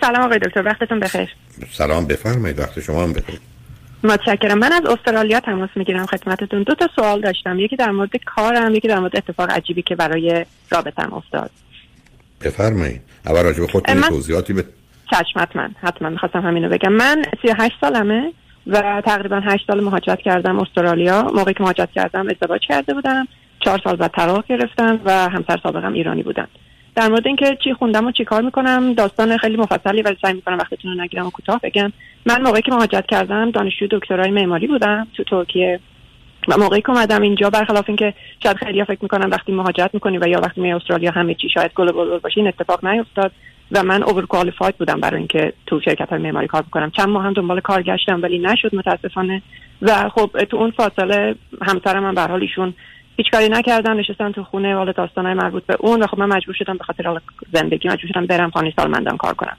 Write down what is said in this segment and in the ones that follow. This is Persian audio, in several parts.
سلام آقای دکتر وقتتون بخیر. سلام بفرمایید وقت شما هم بخیر. متشکرم. من از استرالیا تماس می‌گیرم خدمتتون. دو تا سوال داشتم. یکی در مورد کارم یکی در مورد اتفاق عجیبی که برای رابطم افتاد. بفرمایید. اول راجع به خودتون من... توضیحاتی به چشم حتما حتما می‌خواستم همینو بگم. من 38 سالمه و تقریبا 8 سال مهاجرت کردم استرالیا. موقعی که مهاجرت کردم ازدواج کرده بودم. چهار سال بعد طلاق گرفتم و همسر سابقم ایرانی بودن. در مورد اینکه چی خوندم و چی کار می‌کنم داستان خیلی مفصلی ولی سعی می‌کنم وقتتون رو نگیرم و کوتاه بگم. من موقعی که مهاجرت کردم دانشجو دکترای معماری بودم تو ترکیه. و موقعی که اومدم اینجا برخلاف اینکه شاید خیلی فکر می‌کنن وقتی مهاجرت می‌کنی و یا وقتی می استرالیا همه چی شاید گل بلبل باشه این اتفاق نیفتاد. و من اوور کوالیفاید بودم برای اینکه تو شرکت های معماری کار بکنم. چند ماه هم دنبال کار گشتم ولی نشد متاسفانه. و خب تو اون فاصله همسر من به حال ایشون هیچ کاری نکردم نشستم تو خونه حال داستانای مربوط به اون و خب من مجبور شدم به خاطر زندگی مجبور شدم برم خانه سالمندان کار کنم.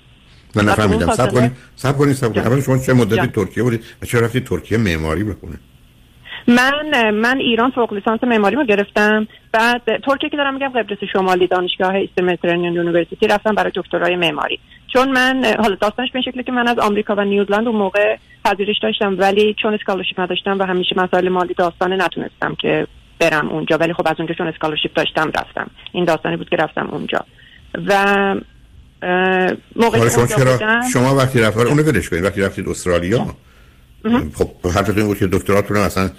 من نفهمیدم. سب کنید سب کنید سب کنید. شما چه مدتی ترکیه بودید و چرا رفتید ترکیه معماری بخونه من من ایران فوق لیسانس معماری رو گرفتم. بعد ترکیه که دارم میگم قبرس شمالی دانشگاه Eastern Mediterranean University رفتم برای دکترای معماری. چون من حالا داستانش به شکلی که من از آمریکا و نیوزلند اون موقع پذیرش داشتم ولی چون scholarship نداشتم و همیشه مسائل مالی داستانه نتونستم که برم اونجا ولی خب از اونجا چون اسکالرشیپ داشتم رفتم. این داستانی بود که رفتم اونجا. و موقعی شما چرا؟ شما وقتی رفت اونو ولش کنید. وقتی رفتید استرالیا. خب. حرفتون این بود که دکتراتون اصلا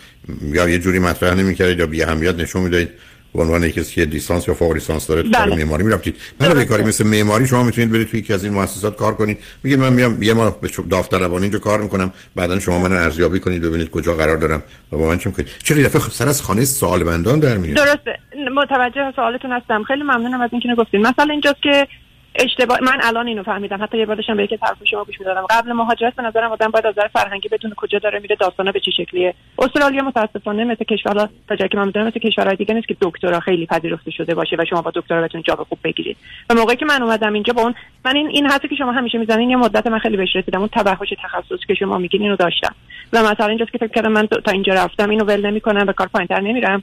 یا یه جوری مطرح نمی‌کردید یا بی اهمیت نشون می‌دادید. به عنوان کسی که لیسانس یا فوق لیسانس داره بله. کار معماری می‌رفتید برای کاری مثل معماری شما می‌تونید برید توی یکی از این مؤسسات کار کنید. میگید من میام یه ماه به داوطلبانه اینجا کار می‌کنم. بعدا شما منو ارزیابی کنید ببینید کجا قرار دارم و با من چه کنید چرا دفعه سر از خانه سالمندان در میاد؟ درسته. متوجه سوالتون هستم. خیلی ممنونم از اینکه گفتید مثلا اینجاست که اشتباه من الان اینو فهمیدم. حتی یه بار داشتم به یک طرف شما گوش می‌دادم. قبل مهاجرت به نظرم آدم باید از نظر فرهنگی بدون کجا داره میره داستانا به چه شکلیه. استرالیا متاسفانه مثل کشورها تا جایی که من می‌دونم مثل کشورهای دیگه نیست که دکترا خیلی پذیرفته شده باشه و شما با دکترا بتونید جاب خوب بگیرید. و موقعی که من اومدم اینجا با اون من این این حرفی که شما همیشه می‌زنین یه مدت من خیلی بهش رسیدم. اون توحش تخصص که شما میگین اینو داشتم. و مثلا اینجاست که فکر کردم من تا اینجا رفتم اینو ول نمی‌کنم به کار پایینتر نمیرم.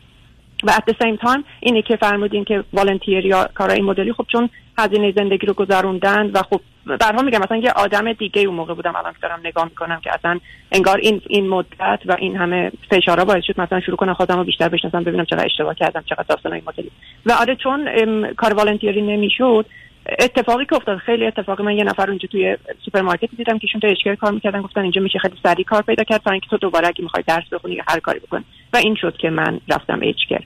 و the same time اینی که فرمودین که والنتیر یا کارای مدلی خب چون هزینه زندگی رو گذروندن و خب برها میگم مثلا یه آدم دیگه اون موقع بودم الان دارم نگاه می‌کنم که اصلا انگار این این مدت و این همه فشارا باعث شد مثلا شروع کنم خودم رو بیشتر بشناسم ببینم چقدر اشتباه کردم چقدر داستان این مدلی. و آره چون کار والنتیری نمی‌شد اتفاقی که افتاد خیلی اتفاقی. من یه نفر اونجا توی سوپرمارکت دیدم که ایشون تو aged care کار می‌کردن. گفتن اینجا میشه خیلی سریع کار پیدا کرد تا اینکه تو دوباره اگه می‌خوای درس بخونی یا هر کاری بکن. و این شد که من رفتم aged care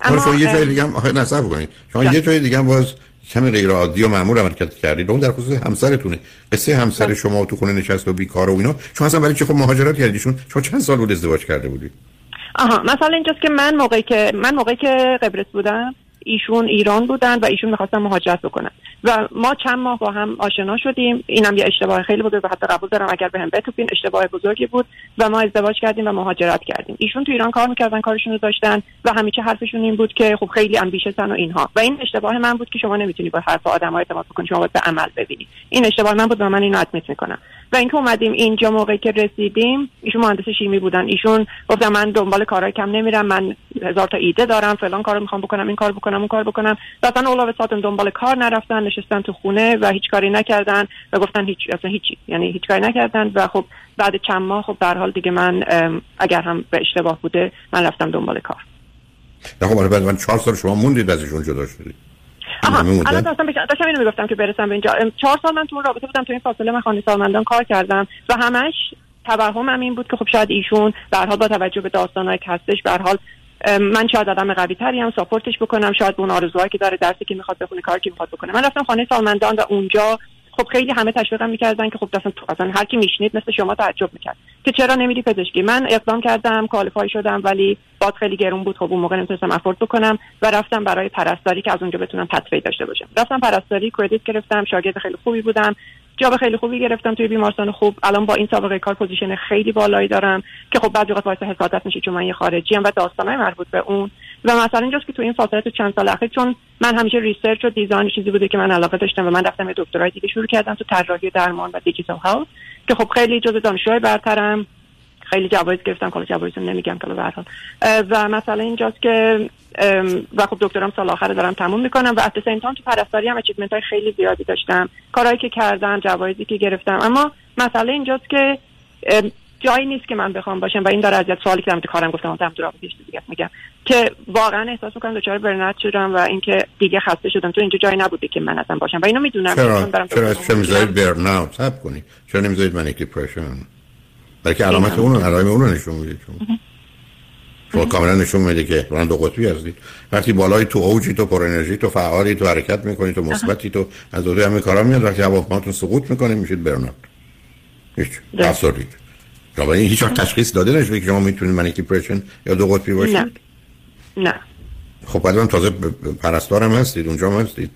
اما شما یه جای دیگه هم آخه نه صبر کنید. شما یه جای دیگه هم باز کمی غیر عادی و معمول عملکرد کردید. اون در خصوص همسرتونه. قصه همسر. شما تو خونه نشست و بیکار و اینا. شما اصلا برای چه خب مهاجرت کردیشون شما؟ چند سال بود ازدواج کرده بودید آها مثلا اینجاست که من موقعی که من موقعی که قبرس بودم. ایشون ایران بودن و ایشون می‌خواستن مهاجرت بکنن. و ما چند ماه با هم آشنا شدیم. اینم یه اشتباه خیلی بود و حتی قبول دارم اگر به هم بتوپین اشتباه بزرگی بود و ما ازدواج کردیم و مهاجرت کردیم. ایشون تو ایران کار می‌کردن کارشون رو داشتن و همیشه حرفشون این بود که خب خیلی امبیشسن و اینها. و این اشتباه من بود که شما نمی‌تونی با حرف آدم های اعتماد بکنی شما باید به عمل ببینی. این اشتباه من بود و من اینو ادمیت می‌کنم. و اینکه اومدیم اینجا موقعی که رسیدیم ایشون مهندس شیمی بودن. ایشون گفتم من دنبال کارهای کم نمیرم من هزار تا ایده دارم فلان کارو می‌خوام بکنم این کار بکنم اون کار بکنم. اصلا اولا دنبال کار نرفتن نشستن تو خونه و هیچ کاری نکردن و گفتن هیچ اصلا هیچی یعنی هیچ کاری نکردن. و خب بعد چند ماه خب در حال دیگه من اگر هم به اشتباه بوده من رفتم دنبال کار. نه خب من چهار سال شما موندید ازشون جدا شدید. آها الان داشتم داشتم اینو می‌گفتم که برسم به اینجا. چهار سال من تو رابطه بودم تو این فاصله من خانه سالمندان کار کردم و همش توهمم این بود که خب شاید ایشون به حال با توجه به داستانهای هستش به حال من شاید آدم قوی تری هم support ش بکنم شاید به اون آرزوهایی که داره درسی که می‌خواد بخونه کاری که می‌خواد بکنه. من رفتم خانه سالمندان و اونجا خب خیلی همه تشویقم می‌کردن که خب اصلا اصلا هر کی میشنید مثل شما تعجب می‌کرد. که چرا نمیری پزشکی؟ من اقدام کردم qualify شدم ولی بعد خیلی گرون بود. خب اون موقع نمی‌تونستم afford بکنم و رفتم برای پرستاری که از اونجا بتونم pathway ی داشته باشم. رفتم پرستاری credit گرفتم شاگرد خیلی خوبی بودم job خیلی خوبی گرفتم توی بیمارستان. خوب الان با این سابقه کار position خیلی بالایی دارم که خب بعضی وقت باعث حسادت میشه چون من یه خارجی ام و داستانای مربوط به اون. و مثلا اینجاست که تو این فاصله چند سال اخیر چون من همیشه research و design چیزی بوده که من علاقه داشتم و من رفتم دکترای دیگه شروع کردم تو طراحی درمان و digital health که خب خیلی جزء دانشجوهای برترم خیلی جوایز گرفتم حالا جوایز نمیگم که به و مثلا اینجاست که و خب دکترم سال آخر دارم تموم می‌کنم و at the same تو پرستاری هم achievement های خیلی زیادی داشتم. کارهایی که کردم جوایزی که گرفتم. اما مسئله اینجاست که جایی نیست که من بخوام باشم و این داره ازیت سوالی که در کارم گفتم هم تو رابطه دیگه میگم که واقعا احساس می‌کنم دچار برنت شدم و اینکه دیگه خسته شدم. تو اینجا جایی نبوده که من اصلا باشم و اینو می‌دونم. چرا؟ چرا چرا می‌ذارید برناوت صبر کنی. چرا نمی‌ذارید منیک دیپرشن بلکه علامت اون علائم اون نشون میده شما کاملا نشون میده که من دو قطبی هستید وقتی بالای تو اوجی تو پر انرژی تو فعالی تو حرکت می‌کنی تو مثبتی تو از دوره همه کارا میاد. وقتی هواپیماتون سقوط می‌کنه میشید burnout هیچ. افسردید شما این هیچ تشخیص داده نشده که شما می‌تونید manic depression یا دو قطبی باشید؟ نه. نه. خب بعد تازه پرستارم هستید اونجا هم هستید.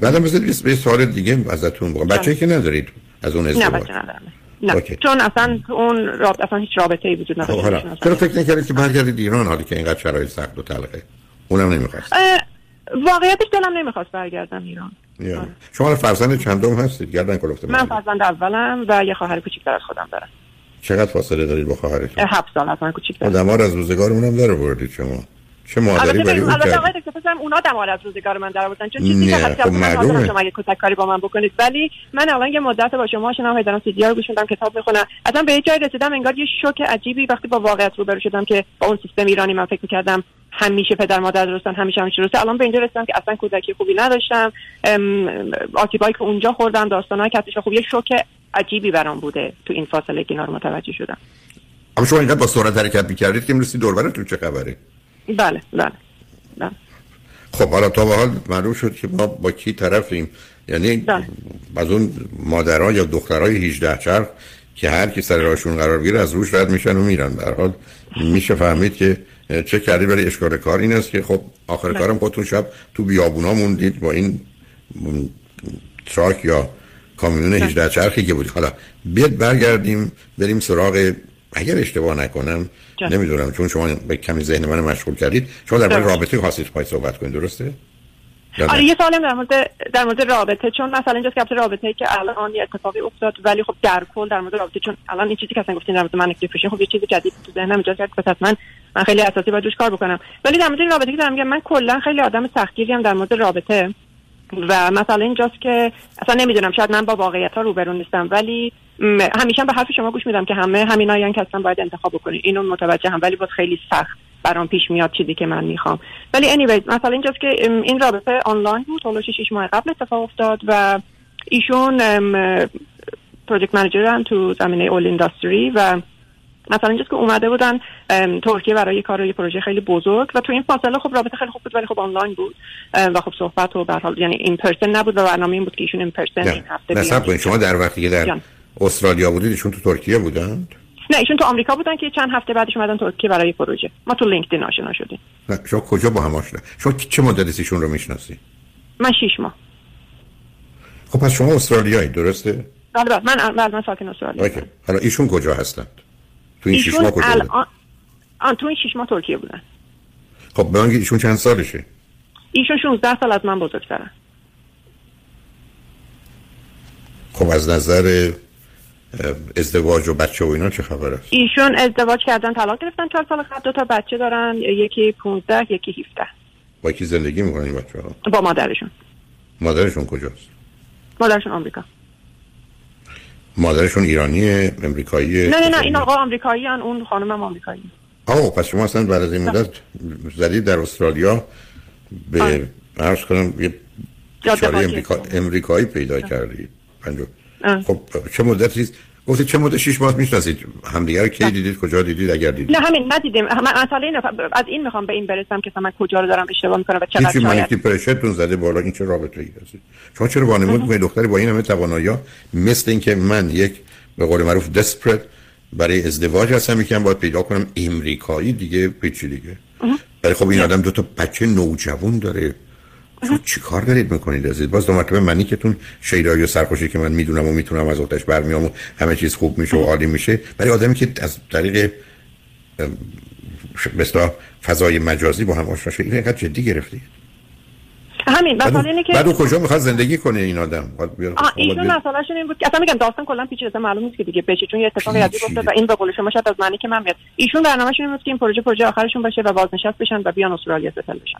بعدم بذارید یه سوال دیگه ازتون بگم. بچه‌ای که ندارید از اون ازدواج؟ نه بچه ندارم. نه. OK. چون اصلا اون رابطه اصلا هیچ رابطه ای وجود نداره. خب چرا فکر نکردید که برگردید ایران حالی که اینقدر شرایط سخت و تلخه؟ اونم نمی‌خواست. واقعیتش دلم نمی‌خواست برگردم ایران. آره. شما فرزند چندم هستید؟ گردن کلفته من فرزند اولم و یه خواهر کوچیک‌تر از خودم دارم. چقدر فاصله دارید با خواهرتون؟ هفت سال از من کوچیک‌تر آدمار از روزگارمون هم داره بردید شما. چه مادری برای اون البته آقای دکتر اونا دمار از روزگار من در آوردن. چون چیزی که حتی خب معلومه. شما اگه کاری با من بکنید. ولی من الان یه مدت با شما شنم هی دارم سیدی رو گوش میدم کتاب می‌خونم. اصلا به یه جای رسیدم انگار یه شوک عجیبی وقتی با واقعیت روبرو شدم که با اون سیستم ایرانی من فکر می‌کردم همیشه پدر مادر درستن همیشه همیشه درسته. الان به اینجا رسیدم که اصلا کودکی خوبی نداشتم. آتیبایی که اونجا خوردم داستانای که خب یه شوک عجیبی برام بوده تو این فاصله که رو متوجه شدم. اما شما اینقدر با سرعت حرکت می‌کردید که می‌رسید دور تو چه خبره؟ بله بله بله. خب حالا تا به حال معلوم شد که ما با کی طرفیم. یعنی بله. از اون مادرها یا دخترای 18 چرخ که هر کی سر راهشون قرار بگیره از روش رد میشن و میرن. در حال میشه فهمید که چه کردی؟ برای اشکال کار این است که خب آخر بله. کارم خودتون شب تو بیابونا موندید با این truck یا کامیون 18 بله. چرخی که بود حالا بیاد برگردیم بریم سراغ اگر اشتباه نکنم نمی‌دونم چون شما یه کمی ذهن من مشغول کردید شما در مورد رابطه خواستید پای صحبت کنید درسته؟ آره یه سوالم در مورد در مورد رابطه چون مثلا اینجا که رابطه که الان یه اتفاقی افتاد ولی خب در کل در مورد رابطه چون الان این چیزی که اصلا گفتین در مورد manic depression خب یه چیز جدید تو ذهنم ایجاد کرد پس من من خیلی اساسی باید روش کار بکنم. ولی در مورد رابطه که دارم میگم من کلا خیلی آدم سختگیری هم در مورد رابطه. و مثلا اینجاست که اصلا نمی‌دونم شاید من با واقعیت ها روبرو نیستم ولی همیشه به حرف شما گوش میدم که همه همین آیان که اصلا باید انتخاب بکنید اینو متوجه هم ولی باز خیلی سخت برام پیش میاد چیزی که من می‌خوام. ولی anyways مثلا اینجاست که این رابطه آنلاین بود حالا 6 ماه قبل اتفاق افتاد و ایشون پروژکت منیجر تو زمینه اول اینداستری و مثلا اینجاست که اومده بودن ترکیه برای کار یه پروژه خیلی بزرگ و تو این فاصله خب رابطه خیلی خوب بود ولی خب آنلاین بود و خب صحبت و به حال یعنی این پرسن نبود و برنامه این بود که ایشون این پرسن این هفته شما در وقتی که در استرالیا بودید ایشون تو ترکیه بودن نه ایشون تو آمریکا بودن که چند هفته بعدش اومدن ترکیه برای پروژه. ما تو لینکدین آشنا شدیم. نه شما کجا با هم آشنا؟ شما چه مدتی ایشون رو می‌شناسی؟ من 6 ماه. خب پس شما استرالیایی درسته؟ بله بله من بله من ساکن استرالیا. حالا ایشون کجا هستند؟ تو این 6 ماه کجا الان آن تو این 6 ماه ترکیه بودن. خب به ایشون چند سالشه؟ ایشون 16 سال از من بزرگترن خب از نظر ازدواج و بچه و اینا چه خبر است؟ ایشون ازدواج کردن طلاق گرفتن چهار سال قبل دو تا بچه دارن یکی 15 یکی 17 با کی زندگی می‌کنن این بچه ها با مادرشون. مادرشون کجاست؟ مادرشون آمریکا. مادرشون ایرانی امریکایی نه نه نه این آقا آمریکایی هن. اون خانم هم آمریکایی. آه پس شما اصلا بعد از این مدت زدید در استرالیا به عرض کنم یه امریکا... امریکایی پیدا کردید. خب چه مدتی گفتید چه مدت شش ماه می‌شناسید؟ همدیگه رو کی دیدید؟ کجا دیدید؟ اگر دیدید. نه همین ندیدیم مثلا این از این می‌خوام به این برسم که من کجا رو دارم اشتباه می‌کنم و چقدر شاید مانیتی پرشتون زده بالا این چه رابطه ای هست؟ شما چرا وانمود می‌کنید دختری با این همه توانایی مثل اینکه من یک به قول معروف دسپرت برای ازدواج هستم یکم باید پیدا کنم امریکایی دیگه پیچی دیگه. ولی خب این آدم دو تا بچه نوجوان داره. شما چی کار دارید می‌کنید عزیز؟ باز دو مرتبه منی که تون شیدایی و سرخوشی که من می‌دونم و می‌تونم از آتش برمیام و همه چیز خوب میشه و عالی میشه. برای آدمی که از طریق مثلا فضای مجازی با هم آشنا شده این اینقدر جدی گرفتید همین مثلا اینه که بعد کجا می‌خواد زندگی کنه این آدم؟ آه ایشون مسئلهشون این بود که اصلا میگم داستان کلا پیچیده معلوم نیست که دیگه بشه چون یه اتفاقی عجیب افتاد و این به قول شما شاید از معنی که من میاد ایشون برنامه‌شون این بود که این پروژه پروژه آخرشون باشه و بازنشست بشن و بیان استرالیا ستل بشن.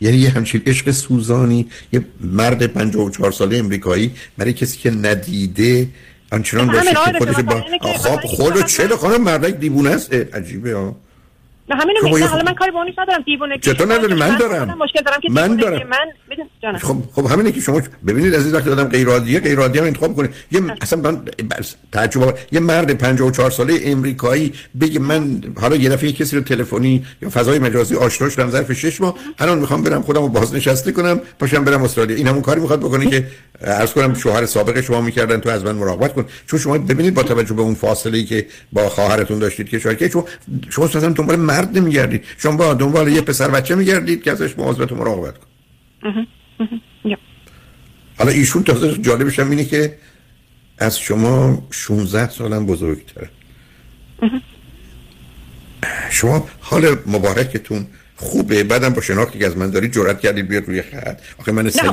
یعنی یه همچین عشق سوزانی یه مرد 54 ساله امریکایی برای کسی که ندیده آنچنان باشه که خودش با خواب خودو چه خانم مردک دیوونه است؟ عجیبه ها نه همین میگم. حالا من کاری با اونش ندارم. دیوونه چطور نداری من دارم. مشکل دارم که من دارم. من خب خب همینه که شما ببینید از این وقتی آدم غیر عادیه غیر عادی هم انتخاب کنه یه اصلا من تعجب یه مرد 54 ساله امریکایی بگه من حالا یه دفعه کسی رو تلفنی یا فضای مجازی آشنا شدم ظرف 6 ماه. الان می‌خوام برم خودم رو بازنشسته کنم پاشم برم استرالیا. این همون کاری می‌خواد بکنه که عرض کنم شوهر سابق شما می‌کردن تو از من مراقبت کن. چون شما ببینید با توجه به اون فاصله ای که با خواهرتون داشتید که شاید شما شما اصلا دنبال مرد نمیگردید شما با دنبال یه پسر بچه میگردید که ازش مواظبت و مراقبت کن حالا ایشون تازه جالبش هم اینه که از شما 16 سالم بزرگتره. شما حال مبارکتون خوبه. بعدم با شناختی که از من داری جرأت کردید بیاد روی خط. آخه من سید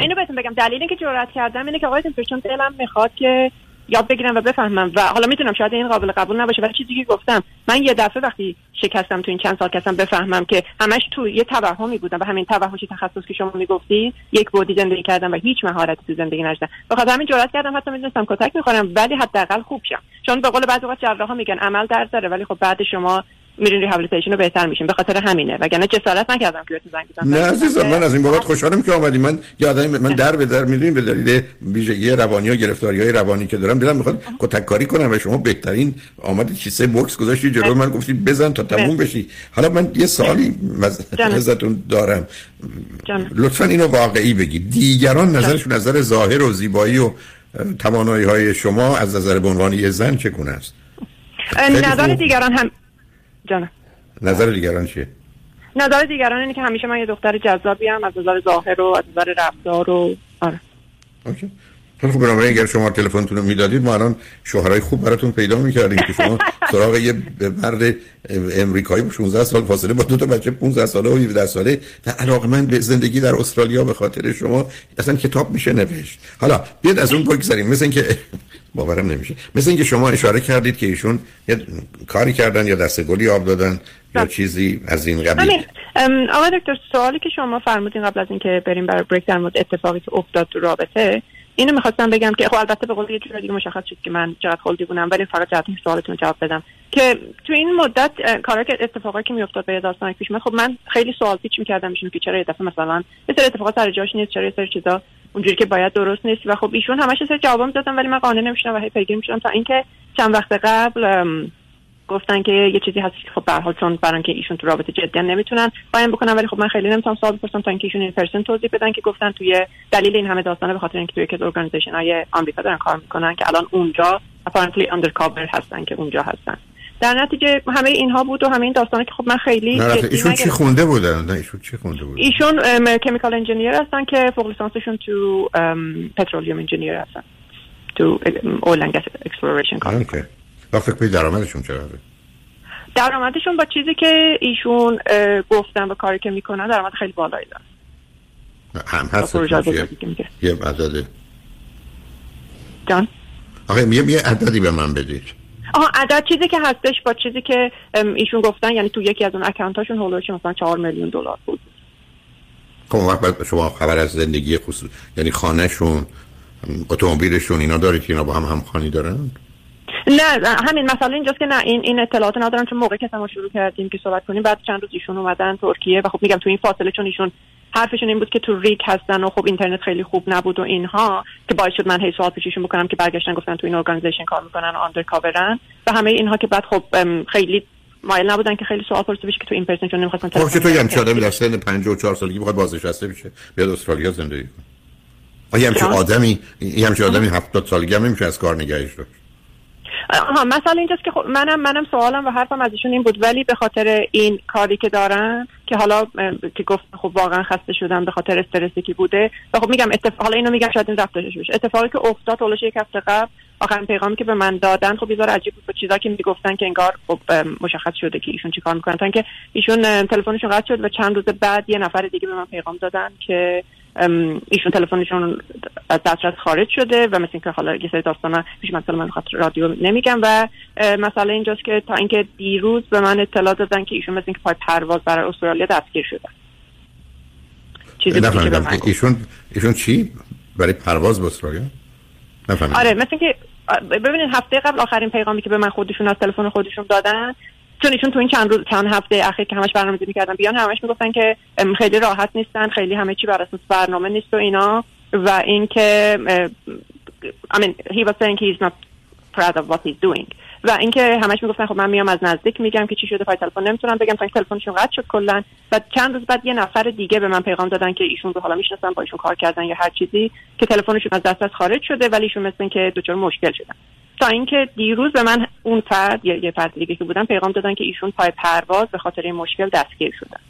اینو بهتون بگم. دلیلی اینکه جرأت کردم اینه که آقای چون دلم می‌خواد که یاد بگیرم و بفهمم. و حالا می‌تونم شاید این قابل قبول نباشه ولی چیزی که گفتم من یه دفعه وقتی شکستم تو این چند سال کسم بفهمم که همش تو یه توهمی بودم و همین توهم تخصص که شما می‌گفتی یک بودی زندگی کردم و هیچ مهارتی تو زندگی نداشتم بخاطر همین جرأت کردم حتی می‌دونستم کتک می‌خورم ولی حداقل خوب شم. چون به قول بعضی وقت جراحا میگن عمل درد داره ولی خب بعد شما میرین ریهابیلیتیشن رو بهتر میشین به خاطر همینه. وگرنه جسارت نکردم که بهتون زنگ بزنم. نه عزیزم من از این بابت خوشحالم که اومدی من یادم من در به در می‌دونیم به دلیل ویژگی روانی و گرفتاری های روانی که دارم دلم می‌خواد کتک کاری کنم و شما بهترین آمدی کیسه بوکس گذاشتی جلو من گفتی بزن تا تموم بشی. حالا من یه سوالی ازتون دارم. لطفا اینو واقعی بگید. دیگران نظرشون نظر ظاهر و زیبایی و توانایی های شما از نظر به عنوان یه زن چگونه است؟ نظر دیگران هم جانم. نظر دیگران چیه؟ نظر دیگران اینه که همیشه من یه دختر جذابی هم از نظر ظاهر و از نظر رفتار و آره. اوکی. بنابراین اگر شما تلفنتون رو می‌دادید ما الان شوهرای خوب براتون پیدا می‌کردیم که شما سراغ یه مرد امریکایی با 16 سال فاصله با دو تا بچه 15 ساله و 17 ساله در علاقه من به زندگی در استرالیا به خاطر شما اصلا کتاب میشه نوشت. حالا بیاد از اون بگذاریم. مثل اینکه باورم نمیشه. مثل اینکه شما اشاره کردید که ایشون یه کاری کردن یا دست گلی آب دادن یا بله. چیزی از این قبیل. آقای دکتر سوالی که شما فرمودین قبل از اینکه بریم برای بریک در مورد اتفاقی که افتاد تو رابطه اینو می‌خواستم بگم که خب البته به قول یه جور دیگه مشخص شد که من چقدر خلدی بودم ولی فقط جهت سوالتون جواب بدم. که تو این مدت کارا که اتفاقی که میافتاد به داستان پیش من خب من خیلی سوال پیچ می‌کردم ایشون که چرا یه دفعه مثلا یه سری اتفاقات سر جاش نیست چرا یه سری چیزا اونجوری که باید درست نیست و خب ایشون همش سر جواب می‌دادن ولی من قانع نمی‌شدم و هی پیگیر می‌شدم تا اینکه چند وقت قبل گفتن که یه چیزی هست که خب به حال چون برای که ایشون تو رابطه جدی نمی‌تونن بیان بکنن ولی خب من خیلی نمی‌تونم سوال بپرسم تا اینکه ایشون این person توضیح بدن که گفتن توی دلیل این همه داستانه به خاطر اینکه توی یک organization های آمریکا دارن کار می‌کنن که الان اونجا apparently undercover هستن که اونجا هستن. در نتیجه همه اینها بود و همه این داستانه که خب من خیلی ایشون چی خونده بودن نه ایشون چی خونده بودن ایشون chemical engineer هستن که فوق لیسانسشون تو petroleum engineer هستن. تو اول exploration کار فکر کنید درآمدشون چقدره درآمدشون با چیزی که ایشون گفتن و کاری که می‌کنن درآمد خیلی بالایی دارن هم هست. یه عدد. جان؟ آقا یه عددی به من بدید. آها عدد چیزی که هستش با چیزی که ایشون گفتن یعنی تو یکی از اون account هاشون holdش مثلا 4 میلیون دلار بود. خب وقت شما خبر از زندگی خصوص یعنی خانهشون اتومبیلشون اینا دارید که اینا با هم همخوانی دارن؟ نه همین مسئله اینجاست که نه این این اطلاعات ندارم چون موقع که ما شروع کردیم که صحبت کنیم بعد چند روز ایشون اومدن ترکیه و خب میگم تو این فاصله چون ایشون حرفشون این بود که تو ریک هستن و خب اینترنت خیلی خوب نبود و اینها که باعث شد من هی سوال پیششون بکنم که برگشتن گفتن تو این ارگانیزیشن کار می‌کنن و آندر کاورن و همه اینها که بعد خب خیلی مایل نبودن که خیلی سوال پرسیده بشه که تو این پرسن چون نمی‌خواستن خب چه تو یعنی چه آدمی در سن 54 سالگی بخواد بازنشسته بشه بیاد استرالیا زندگی کنه. آیا همچین آدمی همچین آدمی 70 سالگی هم نمیشه از کار نگهش داشت آها مثلا اینجاست که خب منم منم سوالم و حرفم از ایشون این بود. ولی به خاطر این کاری که دارن که حالا که گفت خب واقعا خسته شدم به خاطر استرسی که بوده. و خب میگم اتفاق حالا اینو میگم شاید این رفتارش بشه اتفاقی که افتاد اولش یک هفته قبل آخرین پیغامی که به من دادن خب بیزار عجیب بود چیزا که می‌گفتن که انگار خب مشخص شده که ایشون چیکار می‌کنن. تا که ایشون تلفنشون قطع شد و چند روز بعد یه نفر دیگه به من پیغام دادن که ایشون تلفنشون از دسترس خارج شده و مثل اینکه حالا یه سری داستانا پیش مثلا من خاطر رادیو نمیگم و مسئله اینجاست که تا اینکه دیروز به من اطلاع دادن که ایشون مثل اینکه پای پرواز برای استرالیا دستگیر شدن چیزی که ایشون ایشون چی؟ برای پرواز به استرالیا؟ نفهمیدم. آره مثل اینکه ببینید هفته قبل آخرین پیغامی که به من خودشون از تلفن خودشون دادن چون ایشون تو این چند روز چند هفته اخیر که همش برنامه‌ریزی می‌کردن بیان همش می‌گفتن که خیلی راحت نیستن خیلی همه چی بر اساس برنامه نیست و اینا. و اینکه I mean he was saying he's not proud of what he's doing. و اینکه همش می‌گفتن خب من میام از نزدیک میگم که چی شده پای تلفن نمی‌تونم بگم تا تلفنشون قطع شد کلا. و چند روز بعد یه نفر دیگه به من پیغام دادن که ایشون رو حالا می‌شناسن با ایشون کار کردن یا هر چیزی که تلفنشون از دست خارج شده ولی ایشون مثل که دچار مشکل شدن. تا اینکه دیروز به من اون فرد یا یه فرد دیگه که بودن پیغام دادن که ایشون پای پرواز به خاطر این مشکل دستگیر شدن.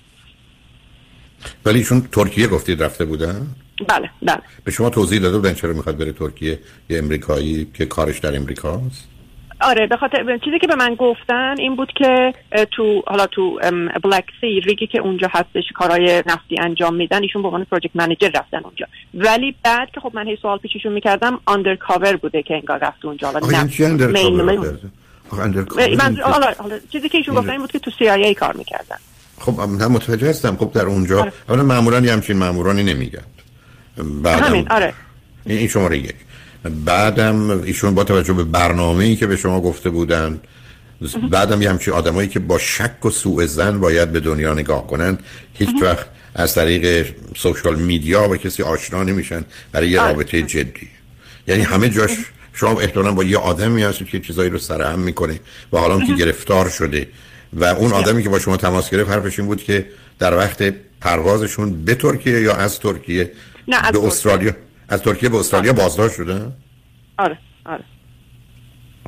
ولی ایشون ترکیه گفتید رفته بودن؟ بله بله. به شما توضیح داده بودن چرا می‌خواد بره ترکیه یه امریکایی که کارش در امریکاست؟ آره به خاطر چیزی که به من گفتن این بود که تو حالا تو بلک سی ریگی که اونجا هستش کارهای نفتی انجام میدن ایشون به عنوان پروژکت منیجر رفتن اونجا. ولی بعد که خب من هی سوال پیششون می‌کردم اندر کاور بوده که انگار رفت اونجا. حالا چیزی که ایشون گفتن این بود که تو CIA کار می‌کردن. خب من متوجه هستم. خب در اونجا آره. حالا معمولا همچین مامورانی نمیگن. همین آره. این شماره یک. بعدم ایشون با توجه به برنامه ای که به شما گفته بودن بعدم یه همچین آدمایی که با شک و سوء زن باید به دنیا نگاه کنن هیچ وقت از طریق سوشال میدیا و کسی آشنا نمیشن برای یه رابطه جدی. یعنی همه جاش شما احتمالا با یه آدمی هستید که چیزایی رو سرهم می‌کنه و حالا که گرفتار شده و اون آدمی که با شما تماس گرفت حرفش این بود که در وقت پروازشون به ترکیه یا از ترکیه؟ به استرالیا؟ از ترکیه به استرالیا بازداشت شده؟ آره آره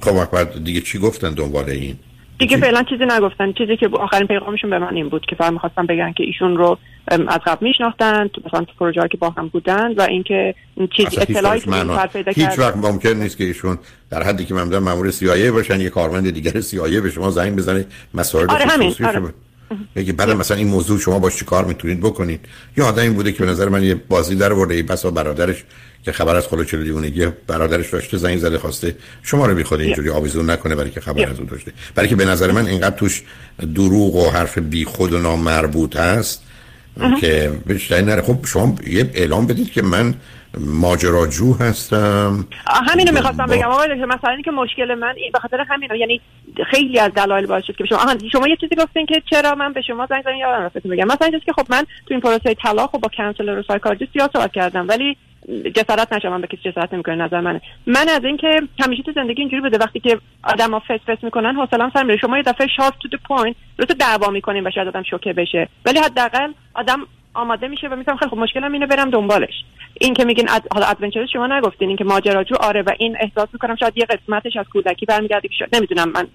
خب بعد دیگه چی گفتن دنبال این؟ دیگه فعلا چیزی نگفتن چیزی که آخرین پیغامشون به من این بود که فقط می‌خواستم بگن که ایشون رو از قبل میشناختن تو مثلا تو پروژه که با هم بودن و اینکه چیزی اطلاعی که پیدا هیچ وقت ممکن نیست که ایشون در حدی که من می‌دونم مامور CIA باشن یه کارمند دیگر CIA به شما زنگ بزنه مسائل آره همین آره. بگی بعد مثلا این موضوع شما باش کار می‌تونید بکنید. یا آدمی بوده که به نظر من یه بازی در ورده بسا برادرش که خبر از خل و چل و دیوونگی برادرش داشته زنگ زده خواسته. شما رو بخواد اینجوری آویزون نکنه برای که خبر از اون داشته. برای که به نظر من اینقدر توش دروغ و حرف بیخود و نامربوط هست که بیشتر نره. خب شما یه اعلام بدید که من ماجراجو هستم. همینو می‌خواستم بگم. آقای دکتر مثلا اینکه مشکل من این به خاطر همینه. یعنی خیلی از دلایل باعث شد که شما آها شما یه چیزی گفتین که چرا من به شما زنگ زدم؟ یادم رفت بگم. مثلا اینجاست که خب من تو این پروسه طلاق و با counselor و psychologist زیاد صحبت کردم ولی جسارت نشم من به کسی جسارت نمی‌کنه نظر منه. من از اینکه همیشه تو زندگی اینجوری بوده وقتی که آدما فس فس می‌کنن حوصله‌ام سر میره. شما یه دفعه sharp to the point رو دعوا می‌کنین و شاید آدم شوکه بشه. ولی حداقل آدم آماده میشه و میگم خیلی خب مشکلم اینه برم دنبالش. این که میگین اد... حالا adventure شما نگفتین این که ماجراجو آره و این احساس می‌کنم شاید یه قسمتش از کودکی برمیگرده که شاید نمی‌دونم من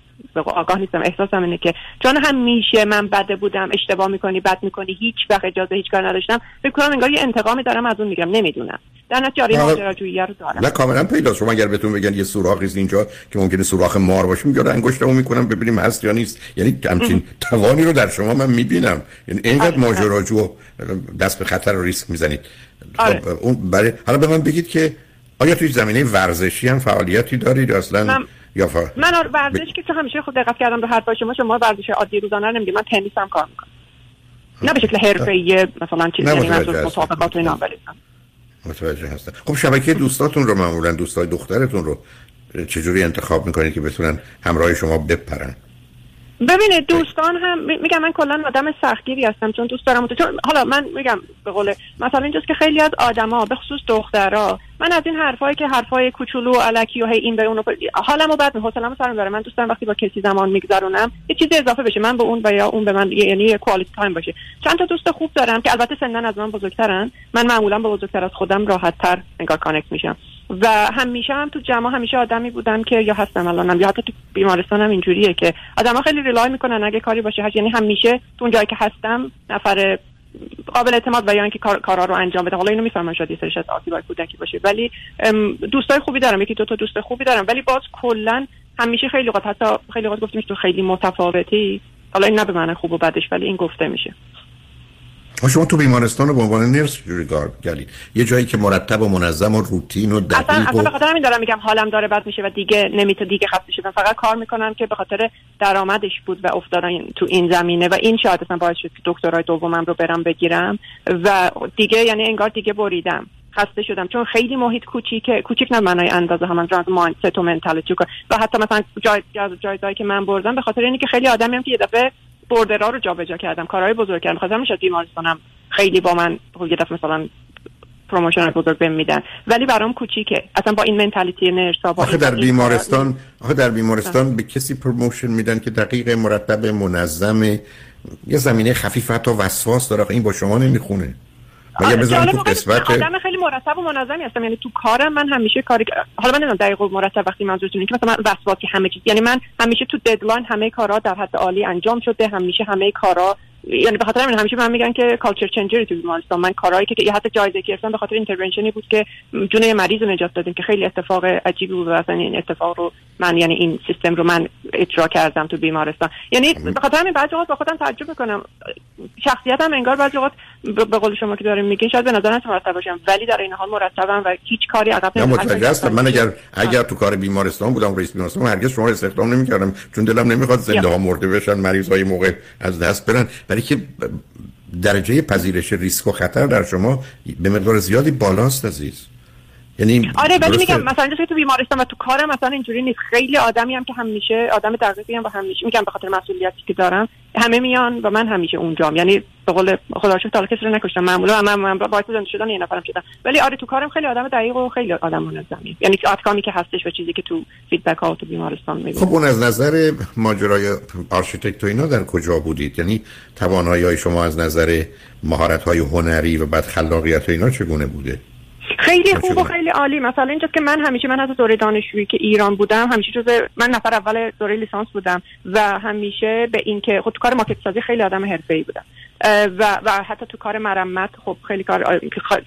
آگاه نیستم. احساسم اینه که چون همیشه من بده بودم اشتباه می‌کنی بد می‌کنی هیچ وقت اجازه هیچ کار نداشتم فکر کنم انگار یه انتقامی دارم از اون میگم نمی‌دونم. در نتیجه آره ماجراجویی رو دارم. نه کاملا پیدا شما اگر بهتون بگن یه سوراخی اینجا که ممکنه سوراخ مار باشه میگه انگشتمو می‌کنم ببینیم هست یا نیست. یعنی همچین توانی رو در شما من می‌بینم. یعنی اینقدر آره. ماجراجو دست به خطر و ریسک می‌زنید. آره. خب اون برای حالا به من بگید که آیا توی زمینه ورزشی هم فعالیتی دارید اصلا من... یا فا... من ورزش که همیشه خود دقت کردم به حرفای شما شما ورزش عادی روزانه نمیگی من تنیس هم کار می‌کنم. نه به شکل حرفه‌ای مثلا چیزی یعنی مسابقات و اینا متوجه هستم. خب شبکه دوستاتون رو معمولا دوستای دخترتون رو چجوری انتخاب می‌کنید که بتونن همراه شما بپرن؟ ببینید دوستان هم میگم من کلا آدم سختگیری هستم چون دوست دارم چون حالا من میگم به قول مثلا اینجاست که خیلی از آدما به خصوص دخترها من از این حرفایی که حرفای کوچولو و الکی و هی این به اون حالمو بعد حوصله‌مو سر می‌بره. من دوست دارم وقتی با کسی زمان میگذرونم یه چیزی اضافه بشه. من به اون و یا اون به من یعنی کوالیتی تایم باشه. چند تا دوست خوب دارم که البته سنن از من بزرگترن. من معمولا با بزرگتر از خودم راحت تر انگار کانکت میشم. و همیشه هم تو جمع همیشه آدمی بودم که یا هستم الانم یا حتی تو بیمارستانم اینجوریه که آدما خیلی ریلای می‌کنن اگه کاری باشه یعنی همیشه تو جایی که هستم نفر قابل اعتماد و یا اینکه کار کارا رو انجام بده. حالا اینو می‌فهمم شاید یه سریش از آسیبای کودکی باشه. ولی دوستای خوبی دارم. یکی دو تا دوست خوبی دارم. ولی باز کلا همیشه خیلی وقت حتی خیلی وقت گفتیم تو خیلی متفاوتی. حالا این نه به معنی خوب و بدش ولی این گفته میشه. شما تو بیمارستان رو به عنوان نرس جوری کار کردید. یه جایی که مرتب و منظم و روتین و دقیق اصلا اصلا به خاطر همین دارم میگم حالم داره بد میشه و دیگه نمی‌تونه دیگه خسته شدم. فقط کار می‌کنم که به خاطر درآمدش بود و افتادن تو این زمینه و این شاید اصلا باعث شد که دکترای دومم رو برم بگیرم و دیگه یعنی انگار دیگه بریدم. خسته شدم. چون خیلی محیط کوچیک کوچیک نه معنای اندازه هم از مایندست و منتالیتی و حتی مثلا جای جای جای که من بردم به خاطر اینکه که خیلی آدمی هم که یه دفعه بردرا رو جابجا کردم. کارهای بزرگ کردم. خواستم می‌شد بیمارستانم خیلی با من خب یه دفعه مثلا پروموشن بزرگ بهم میدن. ولی برام کوچیکه. اصلا با این منتالیتی نرسا با آخه در بیمارستان آخه در بیمارستان به کسی پروموشن میدن که دقیق مرتب منظم یه زمینه خفیف حتی وسواس داره. این با شما نمی‌خونه. و یا بذارم تو قسمت آدم خیلی مرتب و منظمی هستم. یعنی تو کارم من همیشه کاری حالا من نمی‌دونم دقیق مرتب وقتی منظورتون که مثلا وسواسی همه چیز یعنی من همیشه تو deadline همه کارا در حد عالی انجام شده همیشه همه کارا یعنی به خاطر همین همیشه من میگن که culture changer ی تو بیمارستان. من کارهایی که حتی جایزه گرفتم به خاطر intervention ی بود که جون یه مریض رو نجات دادیم که خیلی اتفاق عجیبی بود و اصلا این اتفاق رو من یعنی این سیستم رو من اجرا کردم تو بیمارستان. یعنی به خاطر همین بعضی اوقات با خودم تعجب می‌کنم. شخصیتم انگار بعضی اوقات به قول شما که داریم میگین شاید به نظر مرتب باشم. ولی در این حال مرتبم و هیچ کاری عقب نمی‌افتم من اگر اگر تو کار بیمارستان بودم رئیس بیمارستان هرگز شما رو استخدام نمی‌کردم. چون دلم نمی‌خواد زنده ها مرده بشن مریض های موقع از دست برن. برای که درجه پذیرش ریسک و خطر در شما به مقدار زیادی بالاست عزیز. یعنی آره ولی میگم مثلا اینجا تو بیمارستان و تو کارم مثلا اینجوری نیست. خیلی آدمی هم که همیشه آدم دقیقی هم و همیشه میگم به خاطر مسئولیتی که دارم همه میان و من همیشه اونجام یعنی به قول خدا شکر تا کسی رو نکشتم. معمولا من, من باعث زنده شدن یه نفرم شدم. ولی آره تو کارم خیلی آدم دقیق و خیلی آدم منظمی یعنی آتکامی که هستش و چیزی که تو فیدبک ها تو بیمارستان می‌بینم خب اون از نظر ماجرای architect و اینا در کجا بودید؟ یعنی توانایی شما از نظر مهارت های هنری و بعد خلاقیت و اینا چگونه بوده؟ خیلی خوب و خیلی عالی. مثلا اینجاست که من همیشه من از دوره دانشجویی که ایران بودم همیشه جز من نفر اول دوره لیسانس بودم و همیشه به اینکه خود کار ماکت سازی خیلی آدم حرفه‌ای بودم. و, و حتی تو کار مرمت خب خیلی کار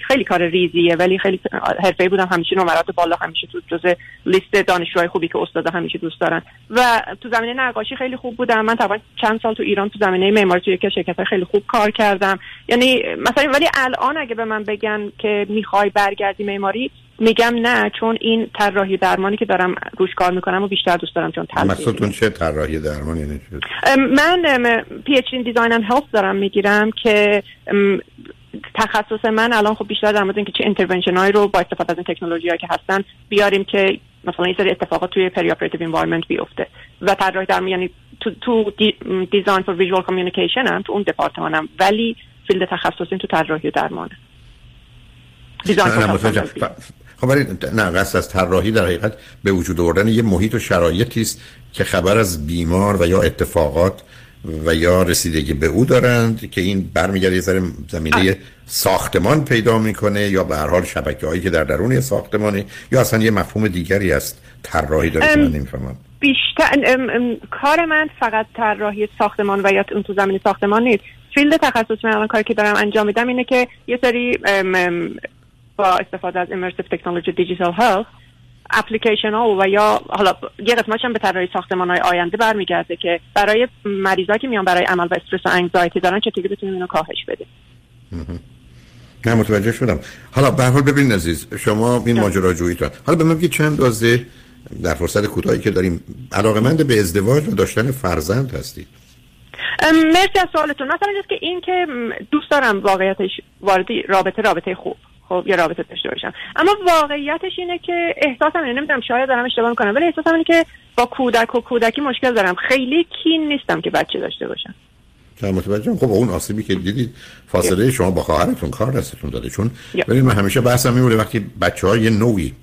خیلی کار ریزیه ولی خیلی حرفه‌ای بودم. همیشه نمرات بالا همیشه تو جز لیست دانشجوهای خوبی که استادا همیشه دوست دارن. و تو زمینه نقاشی خیلی خوب بودم. من تقریبا چند سال تو ایران تو زمینه معماری توی یک شرکت خیلی خوب کار کردم. یعنی مثلا ولی الان اگه به من بگن که می‌خوای برگردی معماری میگم نه چون این طراحی درمانی که دارم روش کار می‌کنم و بیشتر دوست دارم چون مقصودتون چه طراحی درمانی؟ یعنی من پی اچ دی دیزاین اند هلت دارم می‌گیرم که تخصص من الان خب بیشتر در مورد اینکه چه intervention هایی رو با استفاده از این تکنولوژی که هستن بیاریم که مثلا این سری اتفاقات توی perioperative environment بیفته. و طراحی درمان یعنی تو تو design for visual communication هم تو اون دپارتمانم ولی field تخصصی تو طراحی درمانه. خب نه قصد از طراحی در حقیقت به وجود آوردن یه محیط و شرایطی است که خبر از بیمار و یا اتفاقات و یا رسیدگی به او دارند که این برمیگرده یه ذره زمینه ساختمان پیدا می‌کنه یا به هر حال شبکه هایی که در درون ساختمانه یا اصلا یه مفهوم دیگری است طراحی داره که من نمی‌فهمم. بیشتر کار من فقط طراحی ساختمان و یا اون تو زمین ساختمان نیست. فیلد تخصص من الان کاری که دارم انجام میدم اینه که یه سری با استفاده از immersive technology digital health اپلیکیشن ها و یا حالا یه قسمتش هم به طراحی ساختمان های آینده برمیگرده که برای مریضایی که میان برای عمل و استرس و انگزایتی دارن چطوری بتونیم اینو کاهش بدیم؟ نه متوجه شدم. حالا به حال ببین عزیز شما این ماجراجوییتون حالا به من بگید چند دازه در فرصت کوتاهی که داریم علاقمند به ازدواج و داشتن فرزند هستید مرسی از سوالتون. مثلا که این که دوست دارم واقعیتش وارد رابطه رابطه خوب. خب یه رابطه داشته باشم. اما واقعیتش اینه که احساسم اینه نمی‌دونم شاید دارم اشتباه می‌کنم ولی احساسم اینه که با کودک و کودکی مشکل دارم. خیلی کین نیستم که بچه داشته باشم. متوجهم خب اون آسیبی که دیدید فاصله شما با خواهرتون کار دستتون داده. چون ببینید من همیشه بحثم میمونه وقتی بچه ها یه نوعی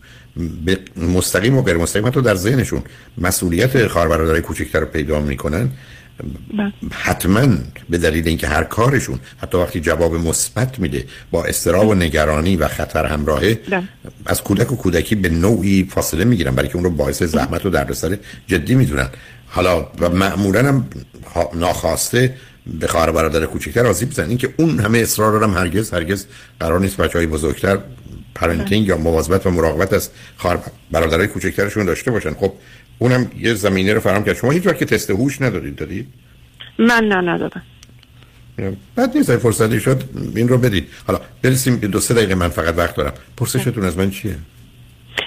به مستقیم و غیر مستقیم تو در ذهنشون مسئولیت خواهر برادرای کوچکتر رو پیدا می‌کنن. حتما به دلیل اینکه هر کارشون حتی وقتی جواب مثبت میده با استراب و نگرانی و خطر همراهه بله. از کودک و کودکی به نوعی فاصله می‌گیرن برای که اون رو باعث زحمت و دردسر جدی می‌دونن. حالا و معمولا هم ناخواسته به خواهر برادر کوچکتر آسیب بزنن اینکه اون همه اصرار هم هرگز هرگز قرار نیست بچه های بزرگتر پرنتینگ یا مواظبت و مراقبت از خواهر برادرای کوچکترشون داشته باشن. خب اونم یه زمینه رو فراهم کرد. شما هیچ وقت که تست هوش ندادید دادید؟ من نه ندادم. بعد نیست فرصتی شد این رو بدید. حالا برسیم دو سه دقیقه من فقط وقت دارم. پرسشتون از من چیه؟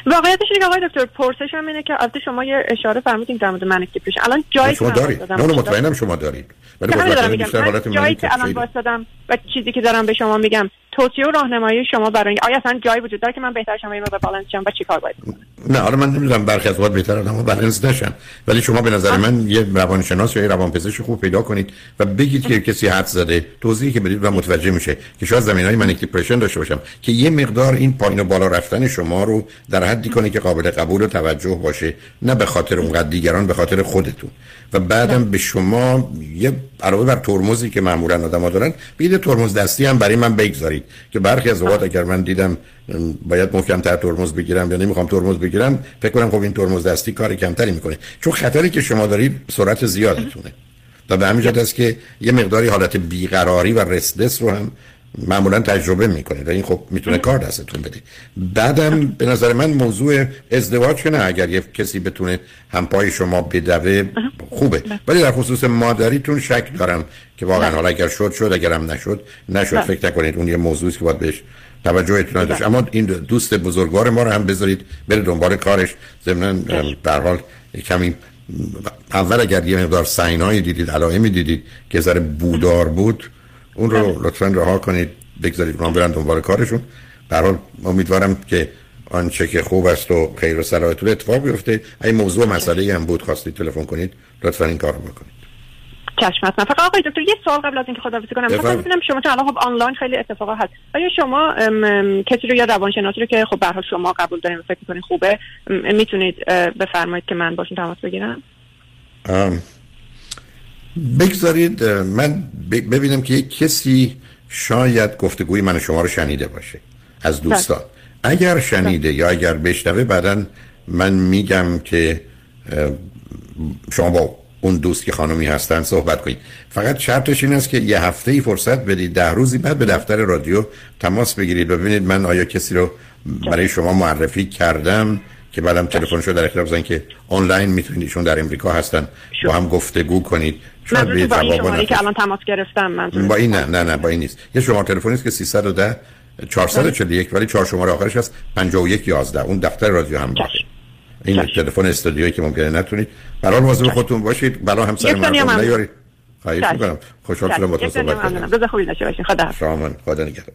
واقعیتش اینه آقای دکتر پرسشم اینه که البته شما یه اشاره فرمودین در مورد منیک دیپرشن الان جایی شما دارید. نه مطمئنم شما دارید. ولی بیشتر حالت جایی که الان واسدم و چیزی که دارم به شما میگم توصیه و راهنمایی شما برای آیا اصلا جایی وجود داره که من بهتر شما این بالانس شم و چیکار باید نه حالا من نمی‌دونم برخی از وقت بهتر آدم‌ها بالانس نشن. ولی شما به نظر من یه روانشناس یا یه روانپزشک خوب پیدا کنید و بگید که کسی حد زده. توضیحی که بدید و متوجه میشه که شاید زمینای منیک دیپرشن داشته باشم که یه مقدار این پایین و بالا رفتن شما رو در حدی کنه که قابل قبول و توجه باشه نه به خاطر اونقدر دیگران به خاطر خودتون. و بعدم به شما یه علاوه بر ترمزی که معمولا آدم‌ها دارن بگید ترمز دستی هم برای من بگذارید. که برخی از اوقات اگر من دیدم باید محکم تر ترمز بگیرم یا نمی‌خوام ترمز بگیرم فکر کنم خب این ترمز دستی کار کمتری می‌کنه. چون خطری که شما دارید سرعت زیادتونه. و به همین جهت است که یه مقداری حالت بیقراری و رسلس رو هم معمولا تجربه می‌کنید و این خب می‌تونه کار دستتون بده. بعدم به نظر من موضوع ازدواج که نه. اگر یه کسی بتونه همپای شما بدوه خوبه. ولی در خصوص مادریتون شک دارم که واقعا حالا اگر شد شد. اگرم نشد نشد. فکر نکنید. اون یه موضوعی که باید بهش توجهتون داشت. اما این دوست بزرگوار ما رو هم بذارید بره دنبال کارش. ضمن در حال کمی اول اگر یه مقدار سینایی دیدید علائمی دیدید که ذره بودار بود اون رو لطفا رها کنید بگذارید اونها برن دنبال کارشون. در حال امیدوارم که آنچه که خوب است و خیر و صلاحتون اتفاق بیفته. این موضوع مسئله هم بود خواستید تلفن کنید. لطفا این کار رو بکنید. چشم هستم فقط آقای دکتر یه سوال قبل از اینکه خداحافظی کنم. مثلا ببینم شما چون الان خب آنلاین خیلی اتفاقا هست. آیا شما کسی رو یا روانشناسی رو که خب به شما قبول دارین و فکر می‌کنید خوبه می‌تونید بفرمایید که من باشون تماس بگیرم؟ بگذارید من ببینم که یک کسی شاید گفتگوی من شما رو شنیده باشه از بله. دوستان. اگر شنیده یا اگر بشنوه بعدا من میگم که شما با اون دوست که خانمی هستن صحبت کنید. فقط شرطش این است که یه هفته ای فرصت بدید ده روزی بعد به دفتر رادیو تماس بگیرید و ببینید من آیا کسی رو برای شما معرفی کردم که بعدم تلفن شو در اختیار بزنید که آنلاین می‌تونید ایشون در امریکا هستن با هم گفتگو کنید. شاید به جواب که الان تماس گرفتم من با این نه نه نه با این نیست. یه شماره تلفنی است که 310 441 ولی چهار شماره آخرش هست 51 11 اون دفتر رادیو هم باشه. این تلفن استودیویی که ممکنه نتونید. برای مواظب خودتون باشید. برای همسر مردم نیارید. خواهش می‌کنم. خوشحال شدم با تو صحبت کردم روز خوبی داشته باشین. خدا شما خدا نگهدار.